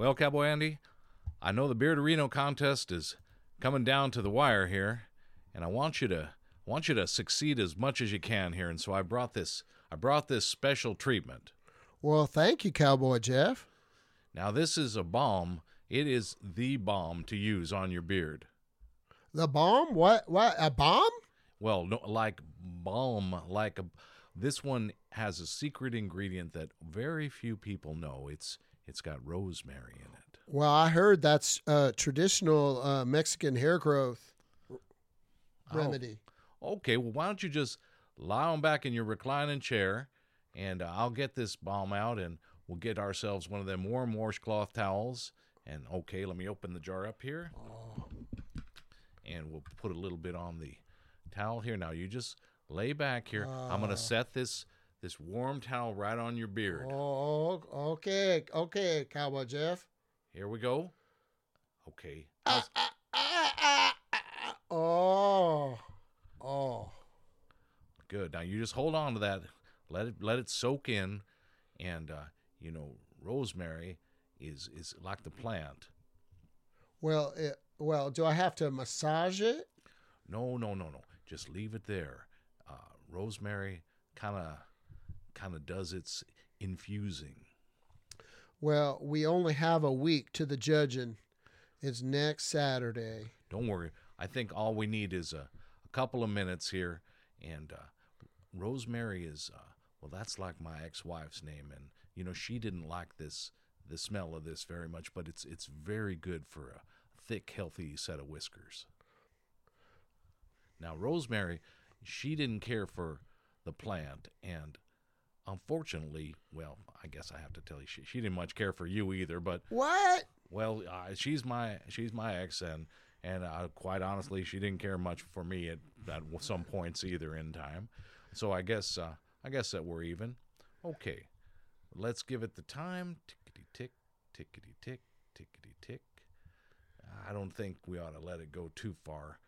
Well, Cowboy Andy, I know the Beard-a-Reno contest is coming down to the wire here, and I want you to want you to succeed as much as you can here. And so I brought this I brought this special treatment. Well, thank you, Cowboy Jeff. Now this is a balm. It is the balm to use on your beard. The bomb? What? What? A bomb? Well, no, like balm, like a. This one has a secret ingredient that very few people know. It's it's got rosemary in it. Well, I heard that's uh, traditional uh, Mexican hair growth remedy. Okay, well, why don't you just lie on back in your reclining chair, and uh, I'll get this balm out, and we'll get ourselves one of them warm washcloth towels. And okay, let me open the jar up here, and we'll put a little bit on the towel here. Now you just lay back here. I'm gonna set this this warm towel right on your beard. Oh, okay, okay, Cowboy Jeff. Here we go. Okay. Ah, ah, ah, ah, ah. Oh, oh. Good. Now you just hold on to that. Let it let it soak in, and uh, you know rosemary is is like the plant. Well, it, well, do I have to massage it? No, no, no, no. Just leave it there. Uh, rosemary kind of kind of does its infusing. Well, we only have a week to the judging. It's next Saturday. Don't worry. I think all we need is a, a couple of minutes here, and uh, rosemary is uh, well. That's like my ex-wife's name, and you know she didn't like this the smell of this very much, but it's it's very good for a thick, healthy set of whiskers. Now, rosemary, she didn't care for the plant, and unfortunately, well, I guess I have to tell you, she, she didn't much care for you either. But What? well, uh, she's my she's my ex, and and uh, quite honestly, she didn't care much for me at, at some points either in time. So I guess uh, I guess that we're even. Okay, let's give it the time. Tickety tick, tickety tick, tickety tick. I don't think we ought to let it go too far.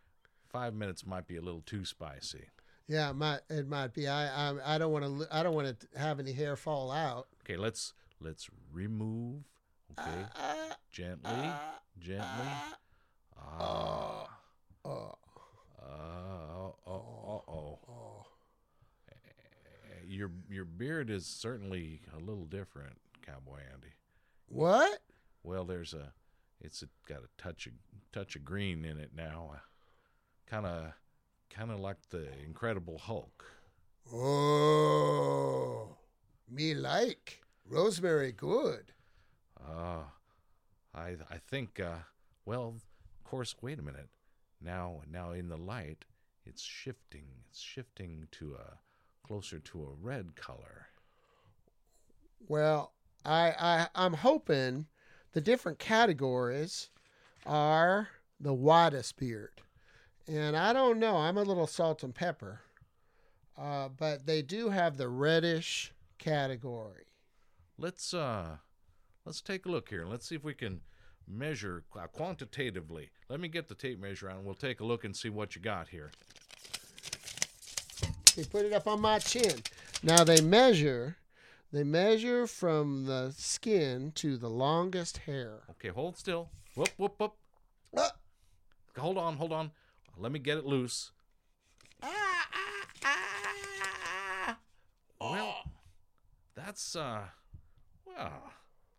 Five minutes might be a little too spicy. Yeah, it might it might be. I I, I don't want to I don't want to have any hair fall out. Okay, let's let's remove. Okay, Uh, gently, gently. uh, Ah. uh, Uh, oh, oh, oh. oh. Your your beard is certainly a little different, Cowboy Andy. What? Well, there's a, it's a, got a touch of touch of green in it now, kind of, kind of like the Incredible Hulk. Oh, me like rosemary. Good. Uh, I I think. Uh, well, of course. Wait a minute. Now now in the light, it's shifting. It's shifting to a closer to a red color. Well, I, I I'm hoping the different categories are the widest beard, and I don't know. I'm a little salt and pepper, uh, but they do have the reddish category. Let's uh let's take a look here let's see if we can measure quantitatively. Let me get the tape measure out and we'll take a look and see what you got here. They put it up on my chin. Now they measure. They measure from the skin to the longest hair. Okay, hold still. Whoop whoop whoop. Ah, Hold on, hold on. Let me get it loose. ah, ah, ah. Well, that's uh well,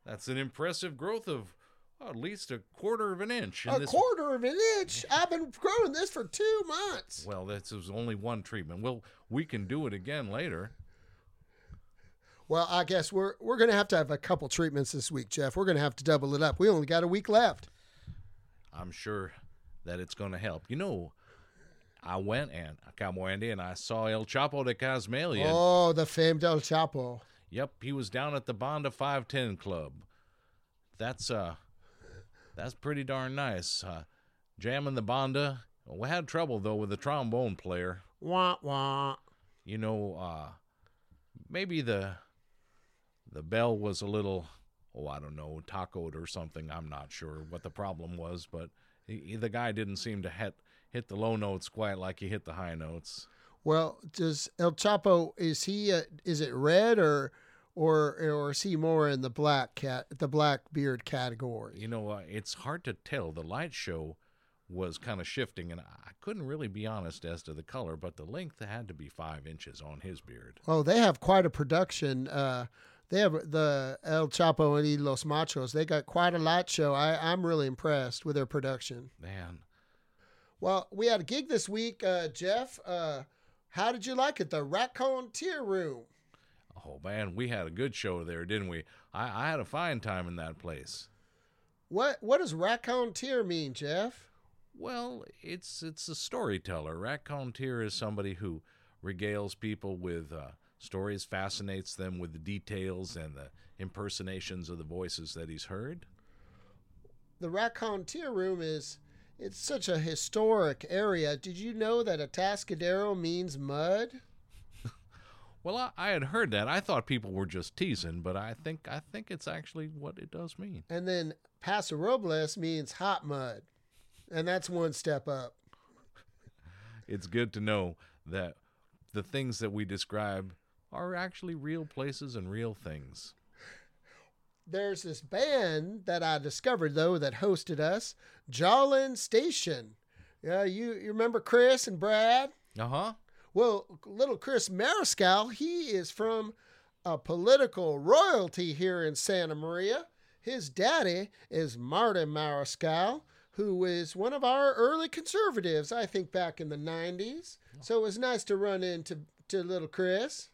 that's an impressive growth of well, at least a quarter of an inch in a this quarter of an inch. I've been growing this for two months. Well, this is only one treatment. Well, we can do it again later. Well, I guess we're we're gonna have to have a couple treatments this week, Jeff. We're gonna have to double it up. We only got a week left. I'm sure that it's going to help. You know, I went and Cowboy Andy and I saw El Chapo de Casmelia. Oh, the famed El Chapo. Yep, he was down at the Bonda 510 Club. That's uh, that's pretty darn nice. Uh, jamming the Bonda. We had trouble though with the trombone player. Wah wah. You know, uh, maybe the the bell was a little, oh, I don't know, tacoed or something. I'm not sure what the problem was, but he, the guy didn't seem to hit hit the low notes quite like he hit the high notes. Well, does El Chapo is he? Uh, is it red or or or is he more in the black cat the black beard category? You know, uh, it's hard to tell. The light show was kind of shifting, and I couldn't really be honest as to the color, but the length had to be five inches on his beard. Oh, they have quite a production. Uh, they have the El Chapo and Los Machos. They got quite a light show. I, I'm really impressed with their production. Man, Well, we had a gig this week, uh, Jeff. Uh, how did you like it? The Raccoon Tier Room. oh man, we had a good show there, didn't we? I, I had a fine time in that place. What what does Raccoon Tier mean, Jeff? Well, it's it's a storyteller. Raconteur is somebody who regales people with uh, stories, fascinates them with the details and the impersonations of the voices that he's heard. The Raccoon Tier Room is it's such a historic area. Did you know that Atascadero means mud? Well, I, I had heard that. I thought people were just teasing, but I think I think it's actually what it does mean. And then Paso Robles means hot mud. And that's one step up. It's good to know that the things that we describe are actually real places and real things. There's this band that I discovered though that hosted us, Jolin Station. Yeah, you, you remember Chris and Brad? Uh huh. Well, little Chris Mariscal, he is from a political royalty here in Santa Maria. His daddy is Martin Mariscal, who is one of our early conservatives, I think back in the 90s. So it was nice to run into to little Chris.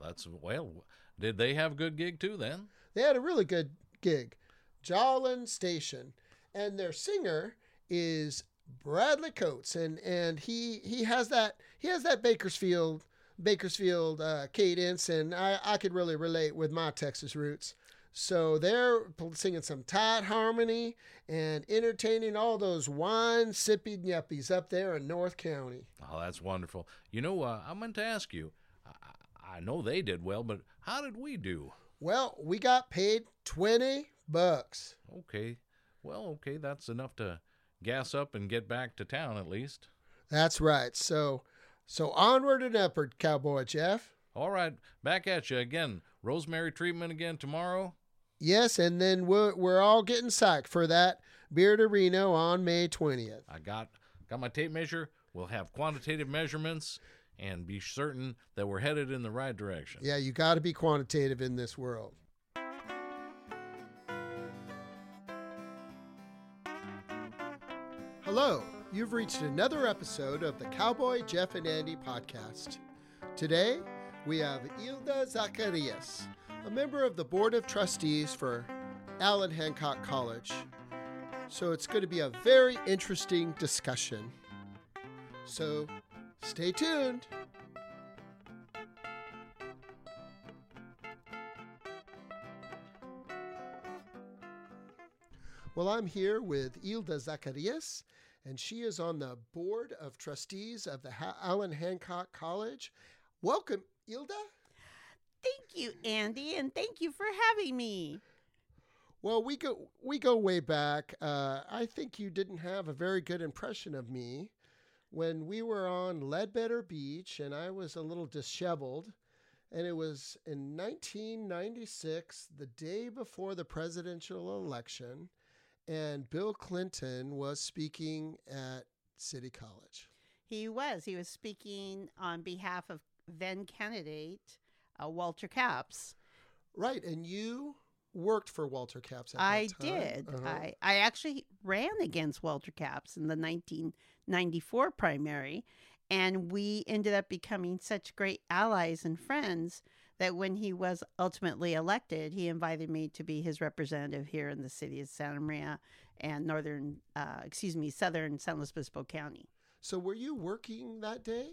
That's well. Did they have a good gig too? Then They had a really good gig, Jolin Station, and their singer is Bradley Coates, and and he he has that he has that Bakersfield Bakersfield uh, cadence, and I I could really relate with my Texas roots. So they're singing some tight harmony and entertaining all those wine sipping yuppies up there in North County. oh, that's wonderful. You know, uh, I meant to ask you. I, I know they did well, but how did we do? Well, we got paid twenty bucks. Okay, well, okay, that's enough to gas up and get back to town at least. That's right. So so onward and upward, Cowboy Jeff. All right, back at you again. Rosemary treatment again tomorrow. Yes, and then we're we're all getting psyched for that Beard Reno on May twentieth. I got got my tape measure. We'll have quantitative measurements and be certain that we're headed in the right direction. Yeah, you got to be quantitative in this world. Hello, you've reached another episode of the Cowboy Jeff and Andy podcast. Today, we have Hilda Zacarias, a member of the Board of Trustees for Allan Hancock College. So it's going to be a very interesting discussion. So stay tuned. Well, I'm here with Hilda Zacarias, and she is on the board of trustees of the ha- Allan Hancock College. Welcome, Hilda. Thank you, Andy, and thank you for having me. Well, we go we go way back. Uh, I think you didn't have a very good impression of me when we were on Leadbetter Beach, and I was a little disheveled. And it was in 1996, the day before the presidential election, and Bill Clinton was speaking at City College. He was. He was speaking on behalf of then candidate uh, Walter Capps. Right, and you worked for Walter Capps at that I did. Uh-huh. I, I actually ran against Walter Capps in the 1994 primary, and we ended up becoming such great allies and friends that when he was ultimately elected, he invited me to be his representative here in the city of Santa Maria and northern, uh, excuse me, southern San Luis Obispo County. So were you working that day?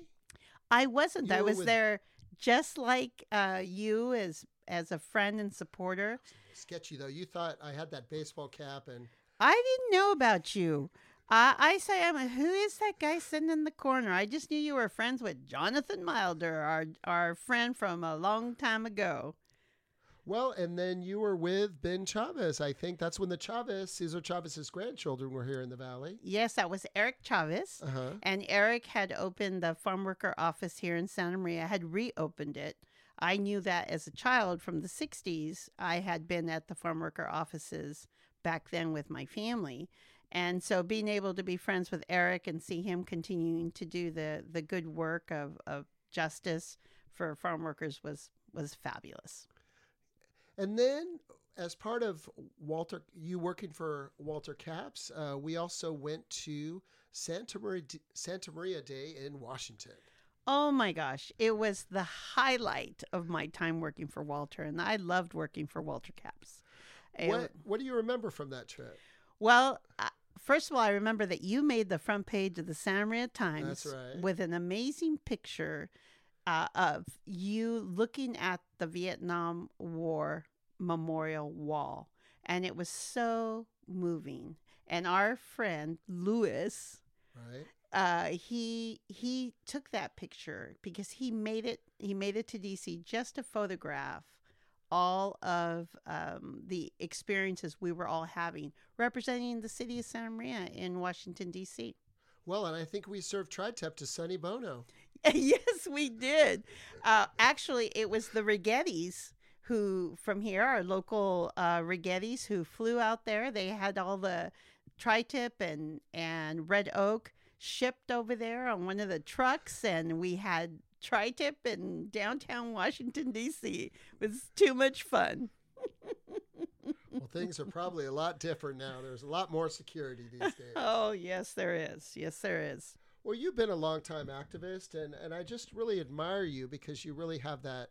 I wasn't. You I was with- there just like uh, you as as a friend and supporter. Sketchy though. You thought I had that baseball cap and I didn't know about you. Uh, I say, I'm a, who is that guy sitting in the corner? I just knew you were friends with Jonathan Milder, our our friend from a long time ago. Well, and then you were with Ben Chavez. I think that's when the Chavez, Cesar Chavez's grandchildren were here in the valley. Yes, that was Eric Chavez. Uh huh. And Eric had opened the farm worker office here in Santa Maria, had reopened it I knew that as a child from the 60s. I had been at the farm worker offices back then with my family. And so being able to be friends with Eric and see him continuing to do the, the good work of, of justice for farm workers was, was fabulous. And then, as part of Walter, you working for Walter Capps, uh, we also went to Santa Maria, Santa Maria Day in Washington. Oh my gosh, it was the highlight of my time working for Walter, and I loved working for Walter Capps. What, what do you remember from that trip? Well, first of all, I remember that you made the front page of the Santa Maria Times right. with an amazing picture uh, of you looking at the Vietnam War memorial wall. And it was so moving. And our friend, Lewis, right uh, he he took that picture because he made it he made it to DC just to photograph all of um, the experiences we were all having representing the city of Santa Maria in Washington D.C. Well, and I think we served tri-tip to Sonny Bono. yes, we did. Uh, actually, it was the Righettis who from here, our local uh, Righettis, who flew out there. They had all the tri-tip and and red oak shipped over there on one of the trucks, and we had tri-tip in downtown Washington D.C. It was too much fun. well, things are probably a lot different now. There's a lot more security these days. oh yes, there is. Yes, there is. Well, you've been a long-time activist, and, and I just really admire you because you really have that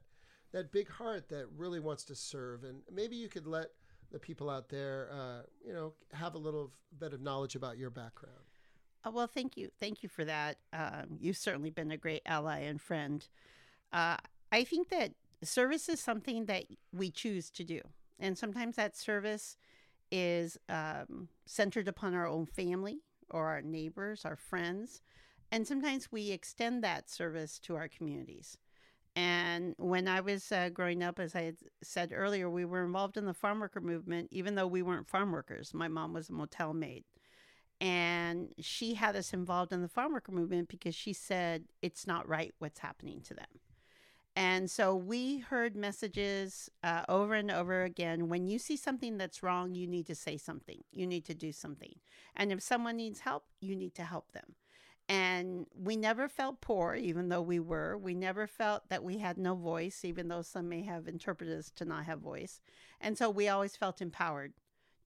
that big heart that really wants to serve. And maybe you could let the people out there, uh, you know, have a little bit of knowledge about your background. Oh, well, thank you. Thank you for that. Um, you've certainly been a great ally and friend. Uh, I think that service is something that we choose to do. And sometimes that service is um, centered upon our own family or our neighbors, our friends. And sometimes we extend that service to our communities. And when I was uh, growing up, as I had said earlier, we were involved in the farm worker movement, even though we weren't farm workers. My mom was a motel maid and she had us involved in the farm worker movement because she said it's not right what's happening to them. And so we heard messages uh, over and over again when you see something that's wrong, you need to say something, you need to do something. And if someone needs help, you need to help them. And we never felt poor, even though we were. We never felt that we had no voice, even though some may have interpreted us to not have voice. And so we always felt empowered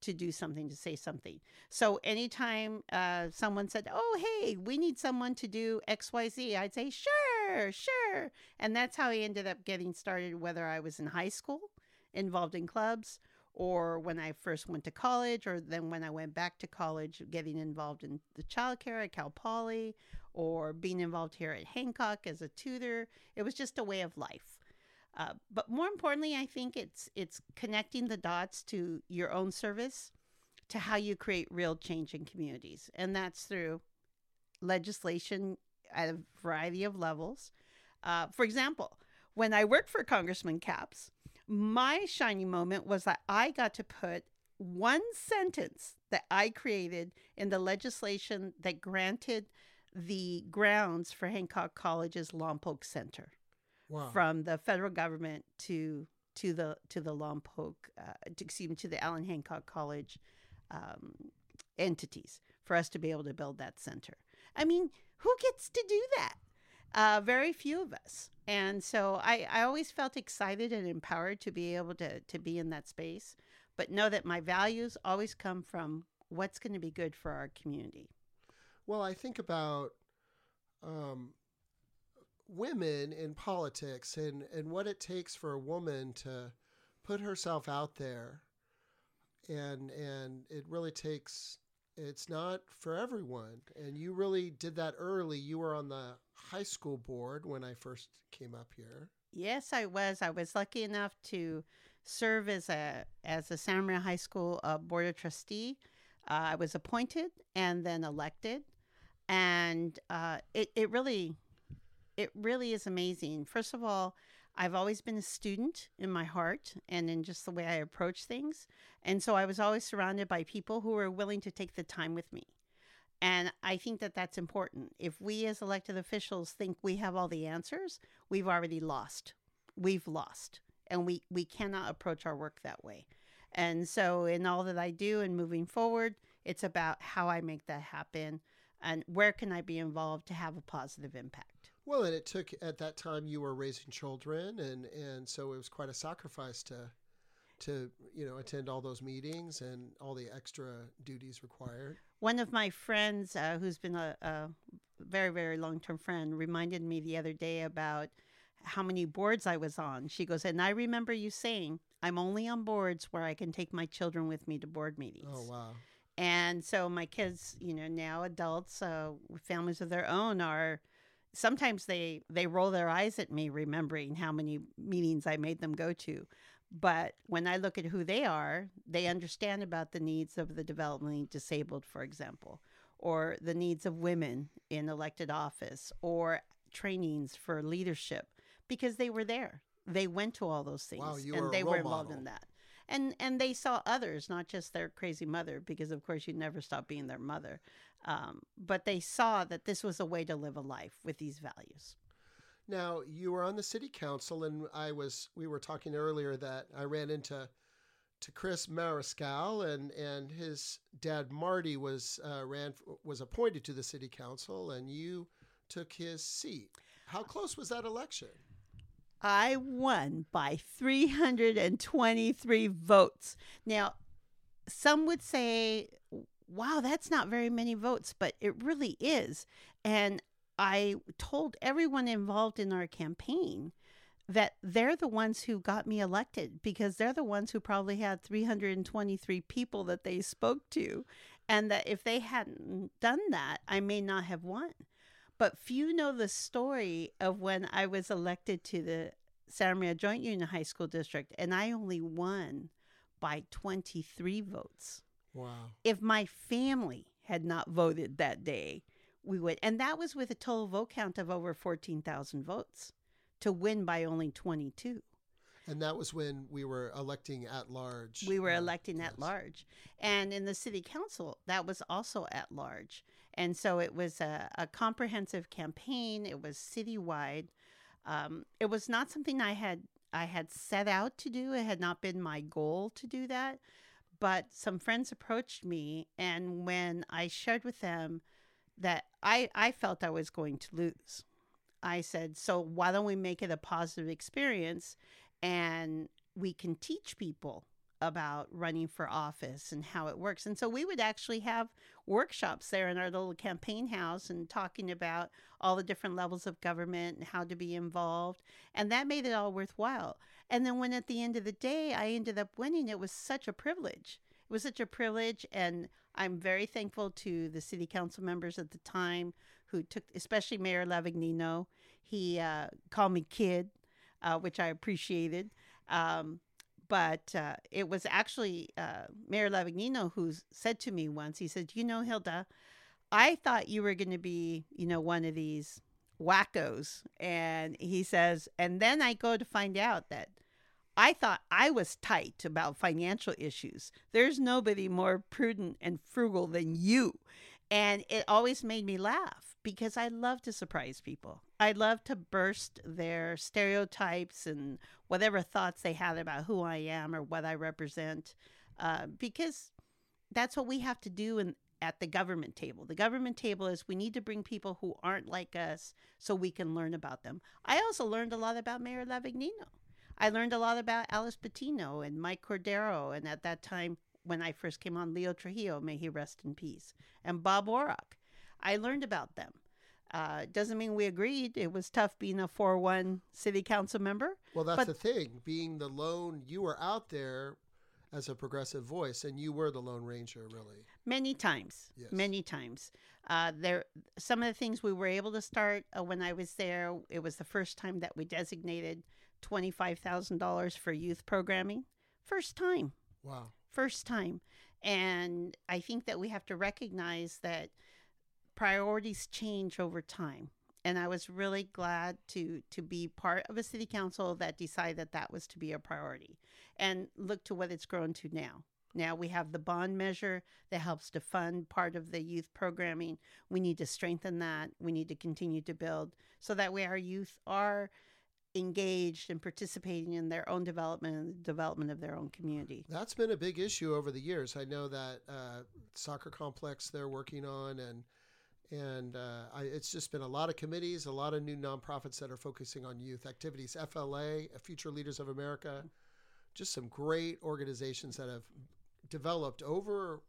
to do something, to say something. So anytime uh, someone said, Oh, hey, we need someone to do XYZ, I'd say, Sure, sure. And that's how I ended up getting started, whether I was in high school, involved in clubs, or when I first went to college, or then when I went back to college, getting involved in the childcare at Cal Poly, or being involved here at Hancock as a tutor. It was just a way of life. Uh, but more importantly, I think it's it's connecting the dots to your own service, to how you create real change in communities, and that's through legislation at a variety of levels. Uh, for example, when I worked for Congressman Capps, my shining moment was that I got to put one sentence that I created in the legislation that granted the grounds for Hancock College's Lompoc Center wow. from the federal government to to the to the Lompoc, uh, to, excuse me, to the Allan Hancock College um, entities for us to be able to build that center. I mean, who gets to do that? Uh, very few of us. And so I, I always felt excited and empowered to be able to, to be in that space, but know that my values always come from what's going to be good for our community. Well, I think about um, women in politics and, and what it takes for a woman to put herself out there. And and it really takes it's not for everyone. And you really did that early. You were on the high school board when i first came up here. Yes i was. I was lucky enough to serve as a as a santa maria high school uh, board of trustee. Uh, i was appointed and then elected. And uh, it, it really it really is amazing. First of all, I've always been a student in my heart and in just the way I approach things. And so I was always surrounded by people who were willing to take the time with me. And I think that that's important. If we as elected officials think we have all the answers, we've already lost. we've lost, and we we cannot approach our work that way. And so, in all that I do and moving forward, it's about how I make that happen and where can I be involved to have a positive impact. Well, and it took at that time you were raising children, and and so it was quite a sacrifice to to you know attend all those meetings and all the extra duties required. One of my friends, uh, who's been a, a very very long term friend, reminded me the other day about how many boards I was on. She goes, and I remember you saying, I'm only on boards where I can take my children with me to board meetings. Oh wow! And so my kids, you know, now adults, uh, families of their own, are sometimes they they roll their eyes at me, remembering how many meetings I made them go to. But when I look at who they are, they understand about the needs of the developmentally disabled, for example, or the needs of women in elected office, or trainings for leadership, because they were there. They went to all those things, Wow, and they were involved model. in that and and they saw others not just their crazy mother because of course you never stop being their mother um, but they saw that this was a way to live a life with these values Now you were on the city council, and I was. We were talking earlier that I ran into to Chris Mariscal, and and his dad Marty was uh, ran was appointed to the city council, and you took his seat. How close was that election? i won by 323 votes now some would say wow that's not very many votes but it really is and i told everyone involved in our campaign that they're the ones who got me elected because they're the ones who probably had 323 people that they spoke to. And that if they hadn't done that, I may not have won. But few know the story of when I was elected to the Santa Maria Joint Union High School District and I only won by 23 votes. Wow. If my family had not voted that day, we would. And that was with a total vote count of over 14,000 votes to win by only 22. And that was when we were electing at large. We were uh, electing at large. And in the city council, that was also at large. And so it was a, a comprehensive campaign. It was citywide. Um, it was not something I had I had set out to do. It had not been my goal to do that. But some friends approached me, and when I shared with them that I, I felt I was going to lose, I said, So why don't we make it a positive experience and we can teach people about running for office and how it works. And so we would actually have workshops there in our little campaign house and talking about all the different levels of government and how to be involved. And that made it all worthwhile. And then when at the end of the day I ended up winning, it was such a privilege. It was such a privilege. And I'm very thankful to the city council members at the time who took, especially Mayor Lavagnino. He uh, called me kid, uh, which I appreciated. Um, but uh, it was actually uh, Mayor Lavagnino who said to me once, he said, You know, Hilda, I thought you were going to be, you know, one of these wackos. And he says, And then I go to find out that I thought I was tight about financial issues. There's nobody more prudent and frugal than you. And it always made me laugh because I love to surprise people. I love to burst their stereotypes and whatever thoughts they had about who I am or what I represent, uh, because that's what we have to do in, at the government table. The government table is we need to bring people who aren't like us so we can learn about them. I also learned a lot about Mayor Lavagnino. I learned a lot about Alice Patino and Mike Cordero, and at that time, when I first came on, Leo Trujillo, may he rest in peace, and Bob Orrock. I learned about them. Uh, doesn't mean we agreed. It was tough being a 4 1 city council member. Well, that's But- the thing. Being the lone, you were out there as a progressive voice, and you were the Lone Ranger, really. Many times, Yes. many times. Uh, there, some of the things we were able to start uh, when I was there. It was the first time that we designated twenty five thousand dollars for youth programming. First time, Wow. first time, and I think that we have to recognize that priorities change over time. And I was really glad to to be part of a city council that decided that that was to be a priority, and look to what it's grown to now. Now we have the bond measure that helps to fund part of the youth programming. We need to strengthen that. We need to continue to build so that way our youth are engaged and participating in their own development and development of their own community. That's been a big issue over the years. I know that uh, soccer complex they're working on, and and uh, I, it's just been a lot of committees, a lot of new nonprofits that are focusing on youth activities. FLA, Future Leaders of America, just some great organizations that have developed over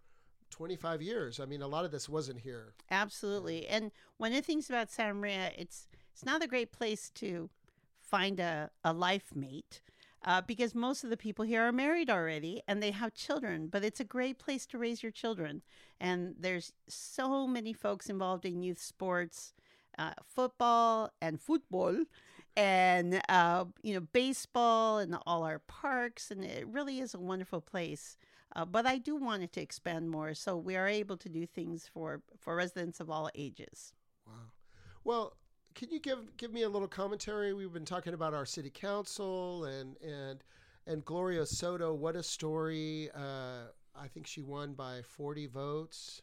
25 years. I mean, a lot of this wasn't here. Absolutely. And one of the things about Santa Maria, it's it's not a great place to find a, a life mate. Uh, because most of the people here are married already and they have children, but it's a great place to raise your children. And there's so many folks involved in youth sports, uh, football and football, and uh, you know baseball and all our parks, and it really is a wonderful place. Uh, but I do want it to expand more, so we are able to do things for for residents of all ages. Wow. Well, can you give give me a little commentary? We've been talking about our city council and and and Gloria Soto. What a story! Uh, I think she won by forty votes.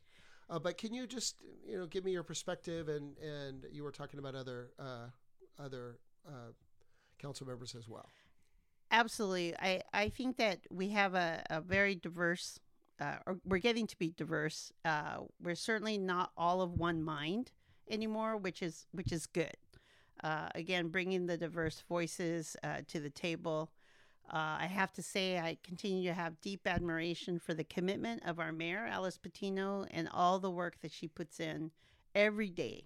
Uh, but can you just you know give me your perspective? And and you were talking about other uh, other uh, council members as well. Absolutely, I I think that we have a, a very diverse. Uh, or we're getting to be diverse. Uh, we're certainly not all of one mind anymore, which is which is good. Uh, again, bringing the diverse voices uh, to the table. Uh, I have to say, I continue to have deep admiration for the commitment of our mayor, Alice Patino, and all the work that she puts in every day.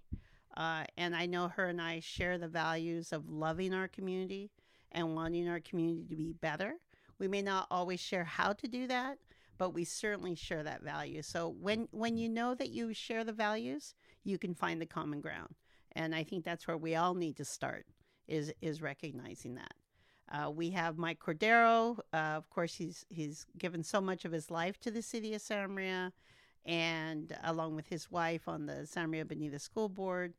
Uh, and I know her and I share the values of loving our community and wanting our community to be better. We may not always share how to do that, but we certainly share that value. So when when you know that you share the values, you can find the common ground. And I think that's where we all need to start is is recognizing that. Uh, we have Mike Cordero. Uh, of course, he's he's given so much of his life to the city of Santa Maria, and along with his wife on the Santa Maria Bonita School Board.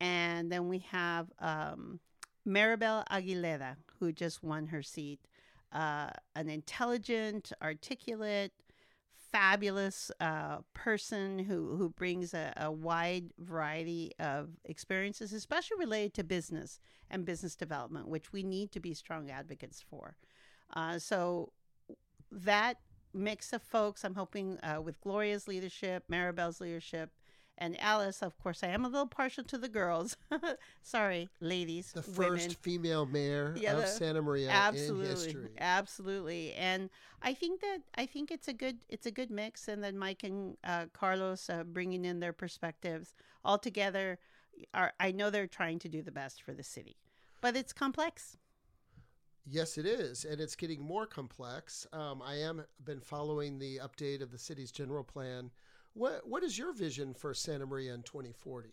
And then we have um, Maribel Aguilera, who just won her seat. Uh, an intelligent, articulate, fabulous uh, person who, who brings a, a, wide variety of experiences, especially related to business and business development, which we need to be strong advocates for. Uh, so, that mix of folks, I'm hoping uh, with Gloria's leadership, Maribel's leadership, and Alice, of course, I am a little partial to the girls. Sorry, ladies. The women. first female mayor Yeah, of the- Santa Maria absolutely in history. absolutely and i think that i think it's a good it's a good mix and then mike and uh, carlos uh, bringing in their perspectives all together are i know they're trying to do the best for the city but it's complex Yes, it is, and it's getting more complex. Um, I am been following the update of the city's general plan. What what is your vision for Santa Maria in 2040?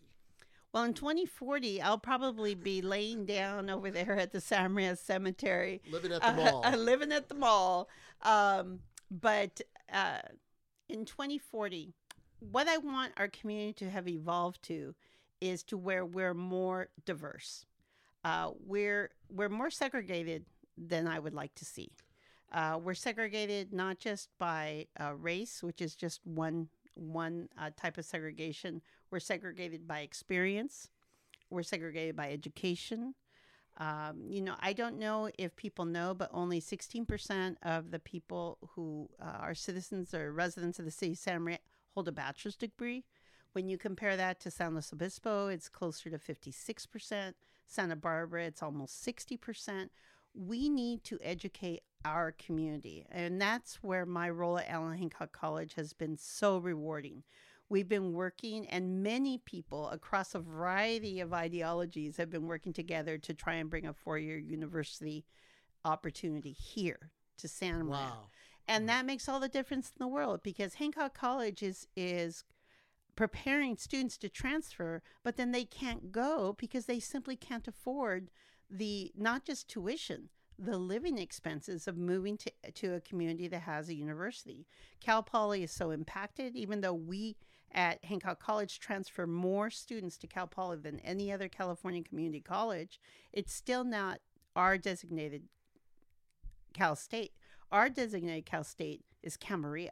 well in 2040 i'll probably be laying down over there at the Santa Maria cemetery Living at the mall. uh, living at the mall. Um, but uh, in 2040, what I want our community to have evolved to is to where we're more diverse. Uh, we're we're more segregated than I would like to see. Uh, we're segregated not just by uh, race, which is just one one uh, type of segregation. We're segregated by experience. We're segregated by education. Um, you know, I don't know if people know, but only 16% of the people who uh, are citizens or residents of the city of Santa Maria hold a bachelor's degree. When you compare that to San Luis Obispo, it's closer to 56%. Santa Barbara, it's almost 60%. We need to educate our community. And that's where my role at Allan Hancock College has been so rewarding. We've been working, and many people across a variety of ideologies have been working together to try and bring a four year university opportunity here to Santa Maria. wow. And mm-hmm. that makes all the difference in the world because Hancock College is is preparing students to transfer, but then they can't go because they simply can't afford the not just tuition, the living expenses of moving to, to a community that has a university. Cal Poly is so impacted, even though we at Hancock College transfer more students to Cal Poly than any other California community college, it's still not our designated Cal State. Our designated Cal State is Camarillo.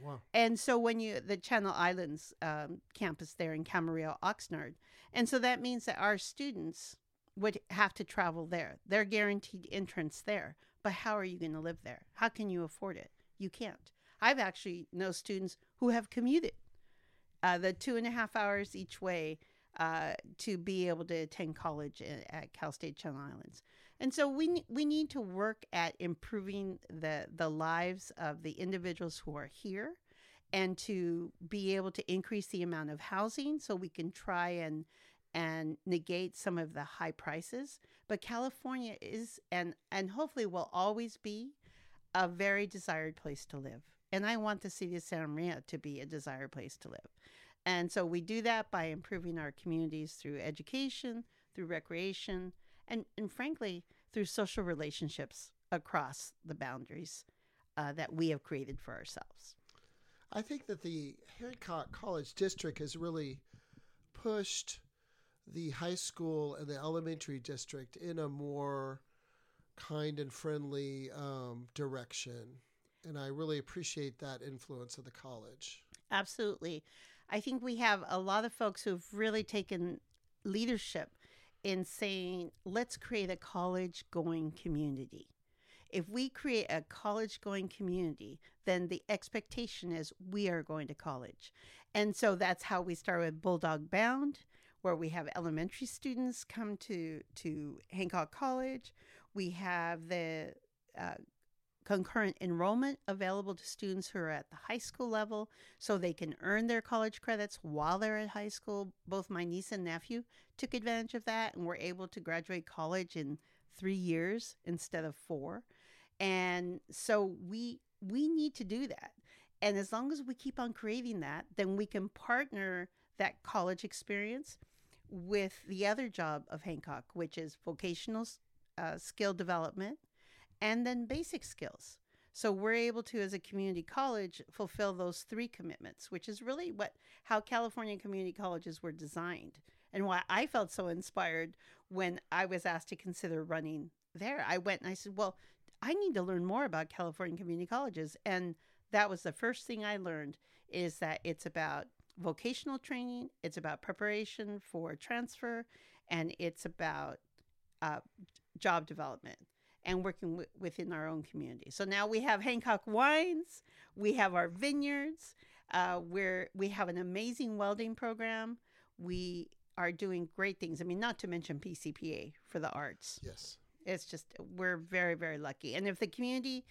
Wow. And so when you the Channel Islands um, campus there in Camarillo, Oxnard, and so that means that our students would have to travel there. They're guaranteed entrance there. But how are you going to live there? How can you afford it? You can't. I've actually know students who have commuted uh, the two and a half hours each way uh, to be able to attend college at, at Cal State Channel Islands. And so we we need to work at improving the the lives of the individuals who are here, and to be able to increase the amount of housing so we can try and and negate some of the high prices. But California is and and hopefully will always be a very desired place to live. And I want the city of Santa Maria to be a desired place to live. And so we do that by improving our communities through education, through recreation, and, and frankly, through social relationships across the boundaries uh, that we have created for ourselves. I think that the Hancock College District has really pushed the high school and the elementary district in a more kind and friendly um, direction. And I really appreciate that influence of the college. Absolutely. I think we have a lot of folks who've really taken leadership in saying, let's create a college going community. If we create a college going community, then the expectation is we are going to college. And so that's how we start with Bulldog Bound, where we have elementary students come to, to Hancock College. We have the uh, concurrent enrollment available to students who are at the high school level so they can earn their college credits while they're at high school. Both my niece and nephew took advantage of that and were able to graduate college in three years instead of four. And so we we need to do that. And as long as we keep on creating that, then we can partner that college experience with the other job of Hancock, which is vocational uh, skill development and then basic skills. So we're able to, as a community college, fulfill those three commitments, which is really what how California community colleges were designed, and why I felt so inspired when I was asked to consider running there. I went and I said, "Well, I need to learn more about California community colleges," and that was the first thing I learned is that it's about vocational training, it's about preparation for transfer, and it's about uh, job development and working w- within our own community. So now we have Hancock Wines, we have our vineyards, uh, where we have an amazing welding program. We are doing great things. I mean, not to mention PCPA for the arts. Yes. It's just, we're very, very lucky. And if the community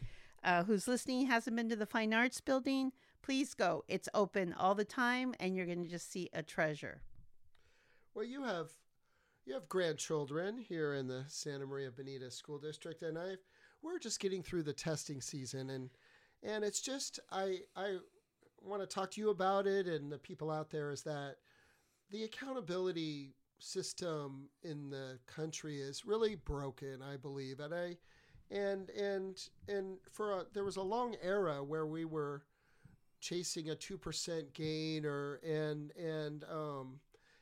uh, who's listening hasn't been to the Fine Arts Building, please go. It's open all the time, and you're going to just see a treasure. Well, you have you have grandchildren here in the Santa Maria Bonita School District, and I we're just getting through the testing season, and and it's just I I want to talk to you about it and the people out there is that the accountability system in the country is really broken, I believe, and I and and and for a, there was a long era where we were chasing a two percent gain or and and um,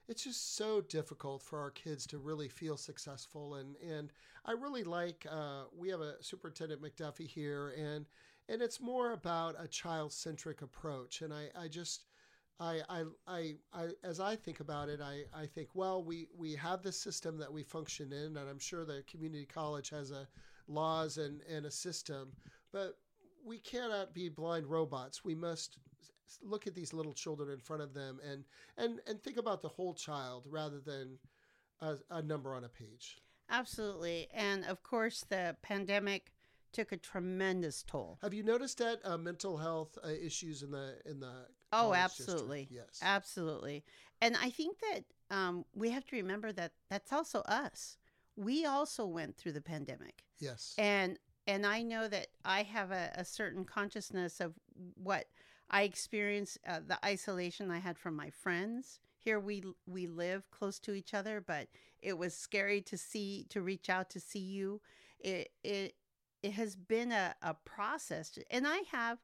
it's just so difficult for our kids to really feel successful. And and I really like uh, we have a superintendent McDuffie here and and it's more about a child centric approach. And I, I just I, I, I, I, as I think about it, I, I think, well, we, we have this system that we function in, and I'm sure the community college has a laws and, and a system, but we cannot be blind robots. We must look at these little children in front of them and and and think about the whole child rather than a, a number on a page. Absolutely, and of course, the pandemic took a tremendous toll. Have you noticed that uh, mental health uh, issues in the in the Oh, absolutely. district? yes Absolutely. And I think that um, we have to remember that that's also us. We also went through the pandemic. yes And and I know that I have a, a certain consciousness of what I experienced, uh, the isolation I had from my friends. Here we we live close to each other, but it was scary to see to reach out to see you. It it it has been a, a process, and I have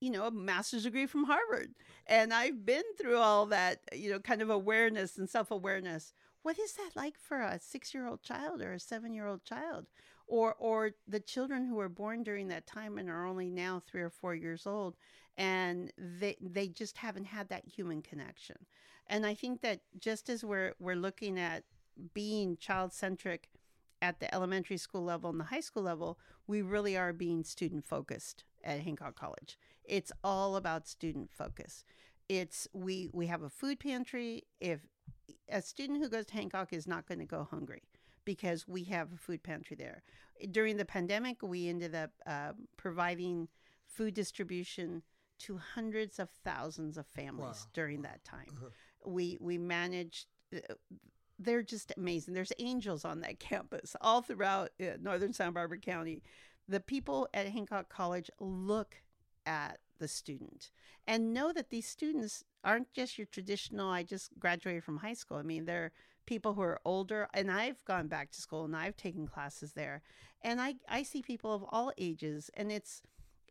you know, a master's degree from Harvard. And I've been through all that, you know, kind of awareness and self awareness. What is that like for a six year old child or a seven year old child? Or, or the children who were born during that time and are only now three or four years old and they they just haven't had that human connection and i think that just as we're we're looking at being child centric at the elementary school level and the high school level, we really are being student focused at Hancock College. It's all about student focus. It's we we have a food pantry. If a student who goes to Hancock is not going to go hungry because we have a food pantry there. During the pandemic, we ended up uh, providing food distribution to hundreds of thousands of families Wow. during that time. Uh-huh. We we managed. Uh, they're just amazing. There's angels on that campus all throughout uh, northern Santa Barbara County. The people at Hancock College look at the student and know that these students aren't just your traditional I just graduated from high school. I mean, they're people who are older and I've gone back to school and I've taken classes there. And I I see people of all ages and it's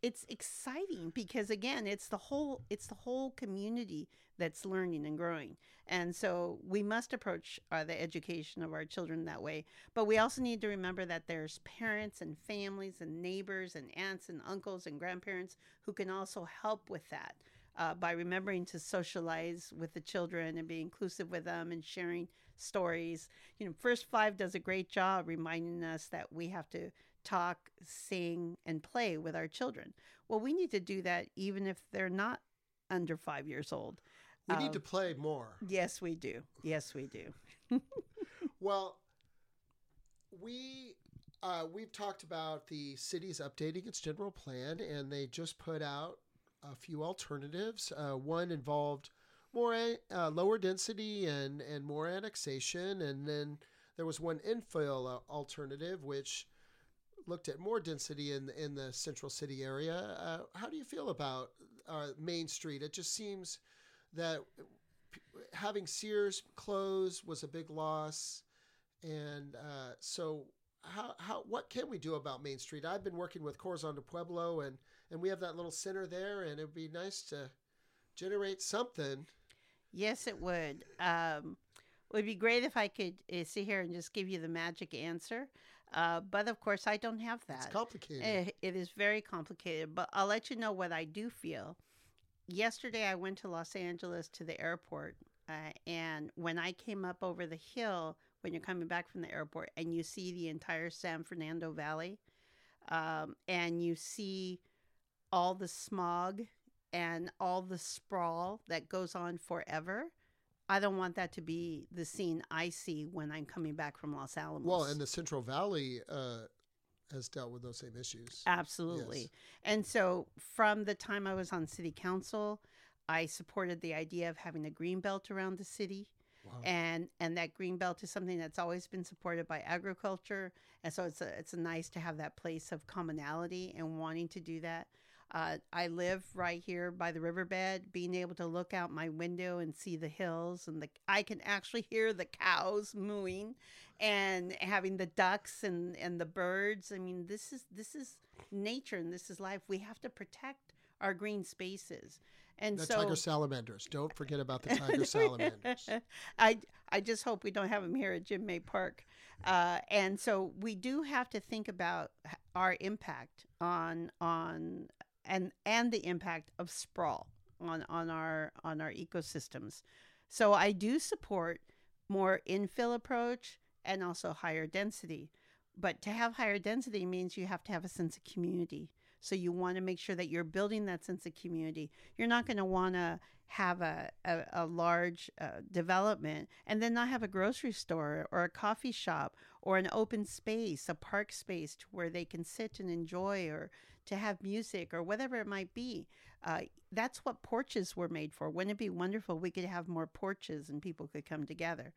it's exciting because again, it's the whole it's the whole community that's learning and growing. And so we must approach uh, the education of our children that way. But we also need to remember that there's parents and families and neighbors and aunts and uncles and grandparents who can also help with that uh, by remembering to socialize with the children and be inclusive with them and sharing stories. You know, First Five does a great job reminding us that we have to talk, sing, and play with our children. Well, we need to do that even if they're not under five years old. We need Um, to play more. Yes, we do. Yes, we do. Well, we uh, we've talked about the city's updating its general plan, and they just put out a few alternatives. Uh, one involved more uh, lower density and and more annexation, and then there was one infill uh, alternative which looked at more density in in the central city area. Uh, how do you feel about uh, Main Street? It just seems that having Sears close was a big loss. And uh, so, how, how what can we do about Main Street? I've been working with Corazon de Pueblo, and and we have that little center there, and it'd be nice to generate something. Yes, it would. Um, it would be great if I could uh, sit here and just give you the magic answer. Uh, but of course, I don't have that. It's complicated. Eh, it is very complicated, but I'll let you know what I do feel. Yesterday, I went to Los Angeles to the airport, uh, and when I came up over the hill, when you're coming back from the airport, and you see the entire San Fernando Valley, um, and you see all the smog and all the sprawl that goes on forever. I don't want that to be the scene I see when I'm coming back from Los Alamos. well, and the Central Valley uh, has dealt with those same issues. Absolutely. Yes. And so from the time I was on city council, I supported the idea of having a green belt around the city. Wow. And and that green belt is something that's always been supported by agriculture. And so it's a, it's a nice to have that place of commonality and wanting to do that. Uh, I live right here by the riverbed, being able to look out my window and see the hills, and the I can actually hear the cows mooing, and having the ducks and and the birds. I mean, this is this is nature and this is life. We have to protect our green spaces, and the so tiger salamanders. Don't forget about the tiger salamanders. I I just hope we don't have them here at Jim May Park. Uh, and so we do have to think about our impact on on and and the impact of sprawl on on our on our ecosystems. So I do support more infill approach and also higher density. But to have higher density means you have to have a sense of community. So you want to make sure that you're building that sense of community. You're not going to want to have a, a, a large uh, development and then not have a grocery store or a coffee shop or an open space, a park space to where they can sit and enjoy or to have music or whatever it might be. Uh, that's what porches were made for. Wouldn't it be wonderful? We could have more porches and people could come together.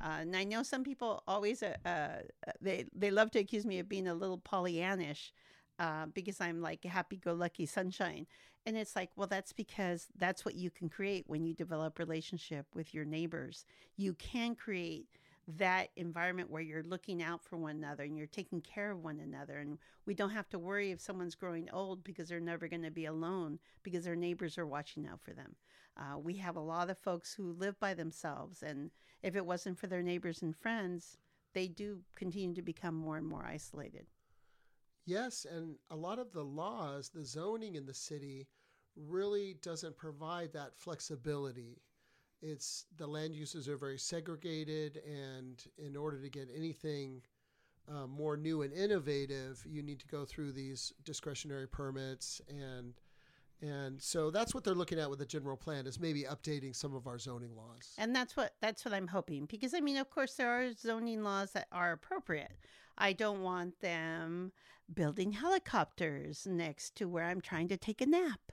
Uh, and I know some people always uh, uh, they they love to accuse me of being a little Pollyannish uh, because I'm like happy-go-lucky sunshine, and it's like, well, that's because that's what you can create when you develop relationship with your neighbors. You can create that environment where you're looking out for one another and you're taking care of one another, and we don't have to worry if someone's growing old because they're never going to be alone because their neighbors are watching out for them. Uh, we have a lot of folks who live by themselves, and if it wasn't for their neighbors and friends, they do continue to become more and more isolated. Yes, and a lot of the laws, the zoning in the city really doesn't provide that flexibility. It's the land uses are very segregated, and in order to get anything uh, more new and innovative, you need to go through these discretionary permits and and so that's what they're looking at with the general plan is maybe updating some of our zoning laws. And that's what that's what I'm hoping because I mean, of course, there are zoning laws that are appropriate. I don't want them building helicopters next to where I'm trying to take a nap,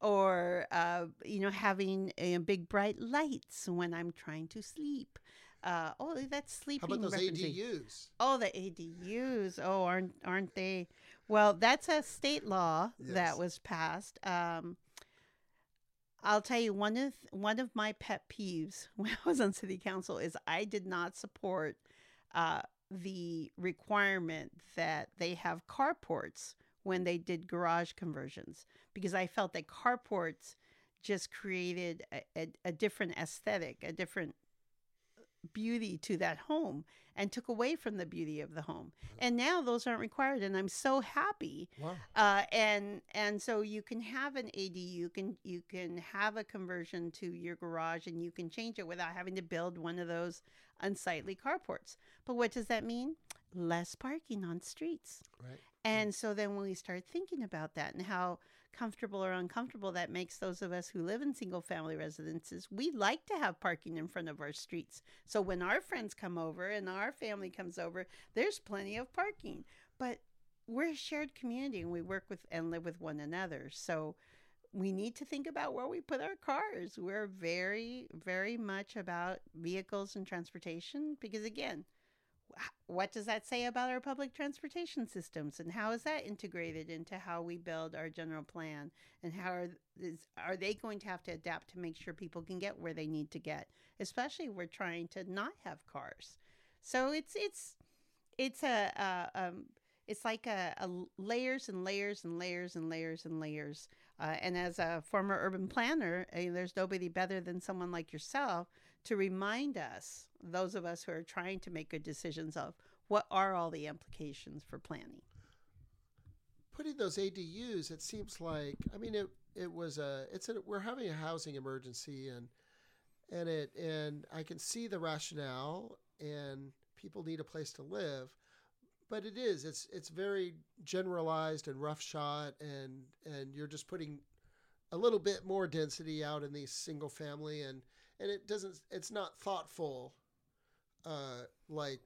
or uh, you know, having uh, big bright lights when I'm trying to sleep. Uh, oh, that's sleeping. How about those referencing. ADUs? Oh, the ADUs. Oh, aren't aren't they? Well, that's a state law Yes. that was passed. Um, I'll tell you one of one of my pet peeves when I was on city council is I did not support uh, the requirement that they have carports when they did garage conversions because I felt that carports just created a, a, a different aesthetic, a different beauty to that home and took away from the beauty of the home. And now those aren't required and I'm so happy. Wow. Uh, and and so you can have an AD, you can you can have a conversion to your garage and you can change it without having to build one of those unsightly carports. But what does that mean? Less parking on streets. Right. And so then when we start thinking about that and how comfortable or uncomfortable that makes those of us who live in single family residences, we like to have parking in front of our streets. So when our friends come over and our family comes over, there's plenty of parking. But we're a shared community and we work with and live with one another. So we need to think about where we put our cars. We're very, very much about vehicles and transportation because, again, what does that say about our public transportation systems and how is that integrated into how we build our general plan and how are, is, are they going to have to adapt to make sure people can get where they need to get especially we're trying to not have cars? So it's it's it's a, uh um, it's like a, a layers and layers and layers and layers and layers uh, and as a former urban planner uh, there's nobody better than someone like yourself to remind us those of us who are trying to make good decisions of what are all the implications for planning. Putting those ADUs, it seems like I mean it it was a it's a we're having a housing emergency and and it and I can see the rationale and people need a place to live but it is it's it's very generalized and rough shot, and and you're just putting a little bit more density out in these single family and and it doesn't it's not thoughtful uh like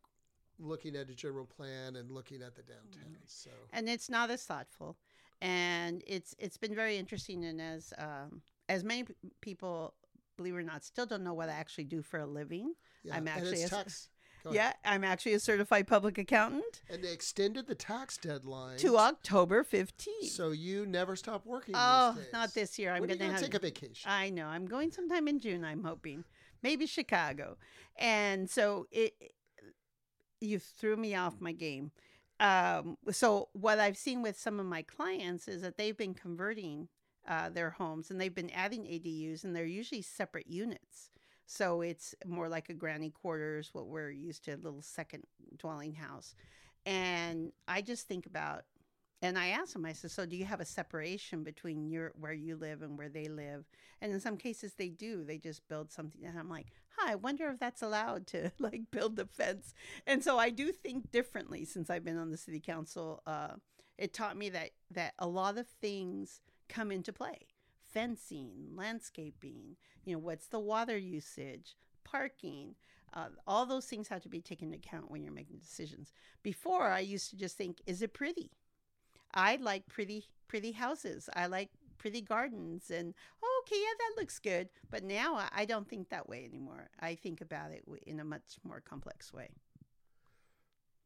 looking at a general plan and looking at the downtown so. And it's not as thoughtful. And it's it's been very interesting and as um, as many p- people believe it or not still don't know what i actually do for a living. Yeah I'm and actually it's a- tax go ahead. yeah i'm actually a certified public accountant and they extended the tax deadline to october 15th so you never stop working oh not this year i'm when are you gonna gonna take a vacation I know. I'm going sometime in June, I'm hoping. Maybe Chicago. And so it you threw me off my game. Um, so what I've seen with some of my clients is that they've been converting uh, their homes and they've been adding ADUs and they're usually separate units. So it's more like a granny quarters, what we're used to, a little second dwelling house. And I just think about and I asked them, I said, so do you have a separation between your where you live and where they live? And in some cases they do. They just build something and I'm like, huh, I wonder if that's allowed to like build a fence. And so I do think differently since I've been on the city council. Uh, it taught me that that a lot of things come into play. Fencing, landscaping, you know, what's the water usage, parking, uh, all those things have to be taken into account when you're making decisions. Before, I used to just think, is it pretty? I like pretty pretty houses. I like pretty gardens and oh, okay, yeah, that looks good. But now I- don't think that way anymore. I think about it in a much more complex way.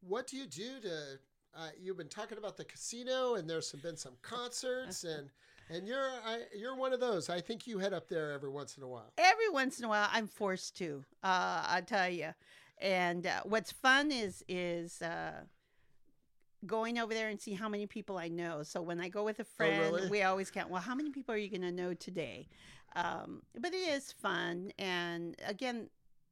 what do you do to uh, you've been talking about the casino and there's been some concerts and and you're I, you're one of those i think you head up there every once in a while Every once in a while, I'm forced to. Uh, I tell you. And uh, what's fun is is uh, going over there and see how many people I know. So when I go with a friend, really? we always count. Well, how many people are you going to know today? Um, but it is fun, and again,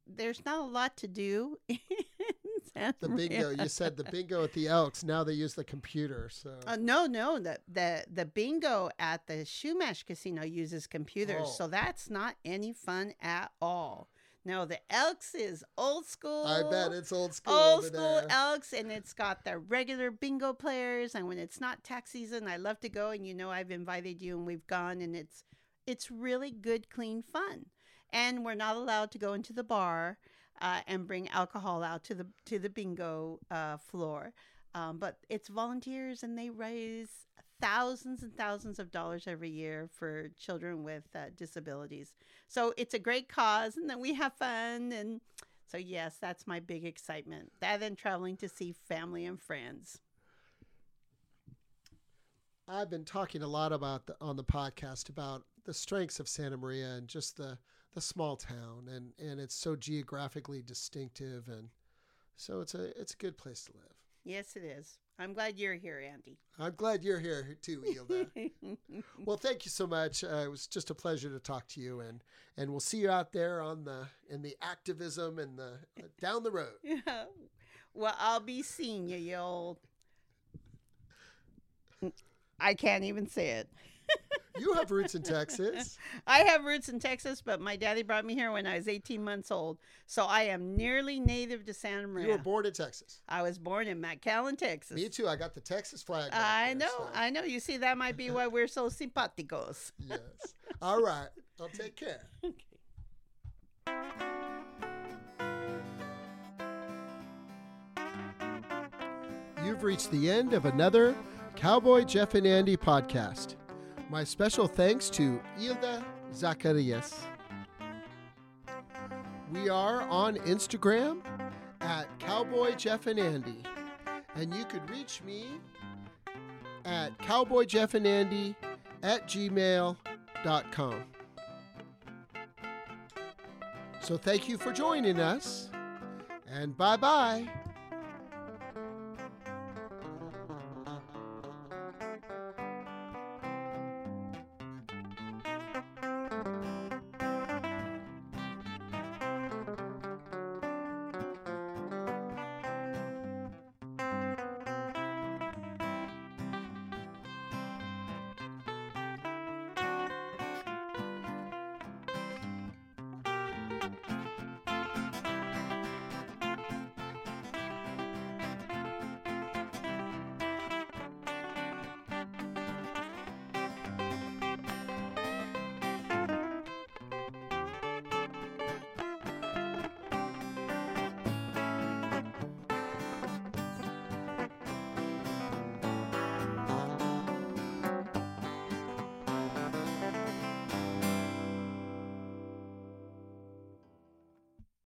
there's not a lot to do The bingo. You said the bingo at the Elks. Now they use the computer. So Uh, no, no, the, the the bingo at the Chumash Casino uses computers, Oh. so that's not any fun at all. No, the Elks is old school. I bet it's old school. old school there. Elks, and it's got the regular bingo players. And when it's not tax season, I love to go. And you know, I've invited you, and we've gone, and it's it's really good, clean fun. And we're not allowed to go into the bar uh, and bring alcohol out to the to the bingo uh, floor. Um, but it's volunteers, and they raise thousands and thousands of dollars every year for children with uh, disabilities. So it's a great cause, and then we have fun. And so, yes, that's my big excitement. That and traveling to see family and friends. I've been talking a lot about the, on the podcast about the strengths of Santa Maria and just the the small town and and it's so geographically distinctive and so it's a it's a good place to live. Yes, it is. I'm glad you're here, Andy. I'm glad you're here too, Hilda. well, thank you so much. Uh, it was just a pleasure to talk to you, and and we'll see you out there on the in the activism and the uh, down the road. Yeah. Well, I'll be seeing you, you old. I can't even say it. You have roots in Texas. I have roots in Texas, but my daddy brought me here when I was 18 months old. So I am nearly native to Santa Maria. You were born in Texas. I was born in McAllen, Texas. Me too. I got the Texas flag. I there, know, so- I know. You see, that might be why we're so simpaticos. Yes. All right. I'll take care. Okay. You've reached the end of another Cowboy Jeff and Andy podcast. My special thanks to Hilda Zacarias. We are on Instagram at Cowboy Jeff and Andy. And you could reach me at Cowboy Jeff and Andy at gmail.com. So thank you for joining us, and bye bye.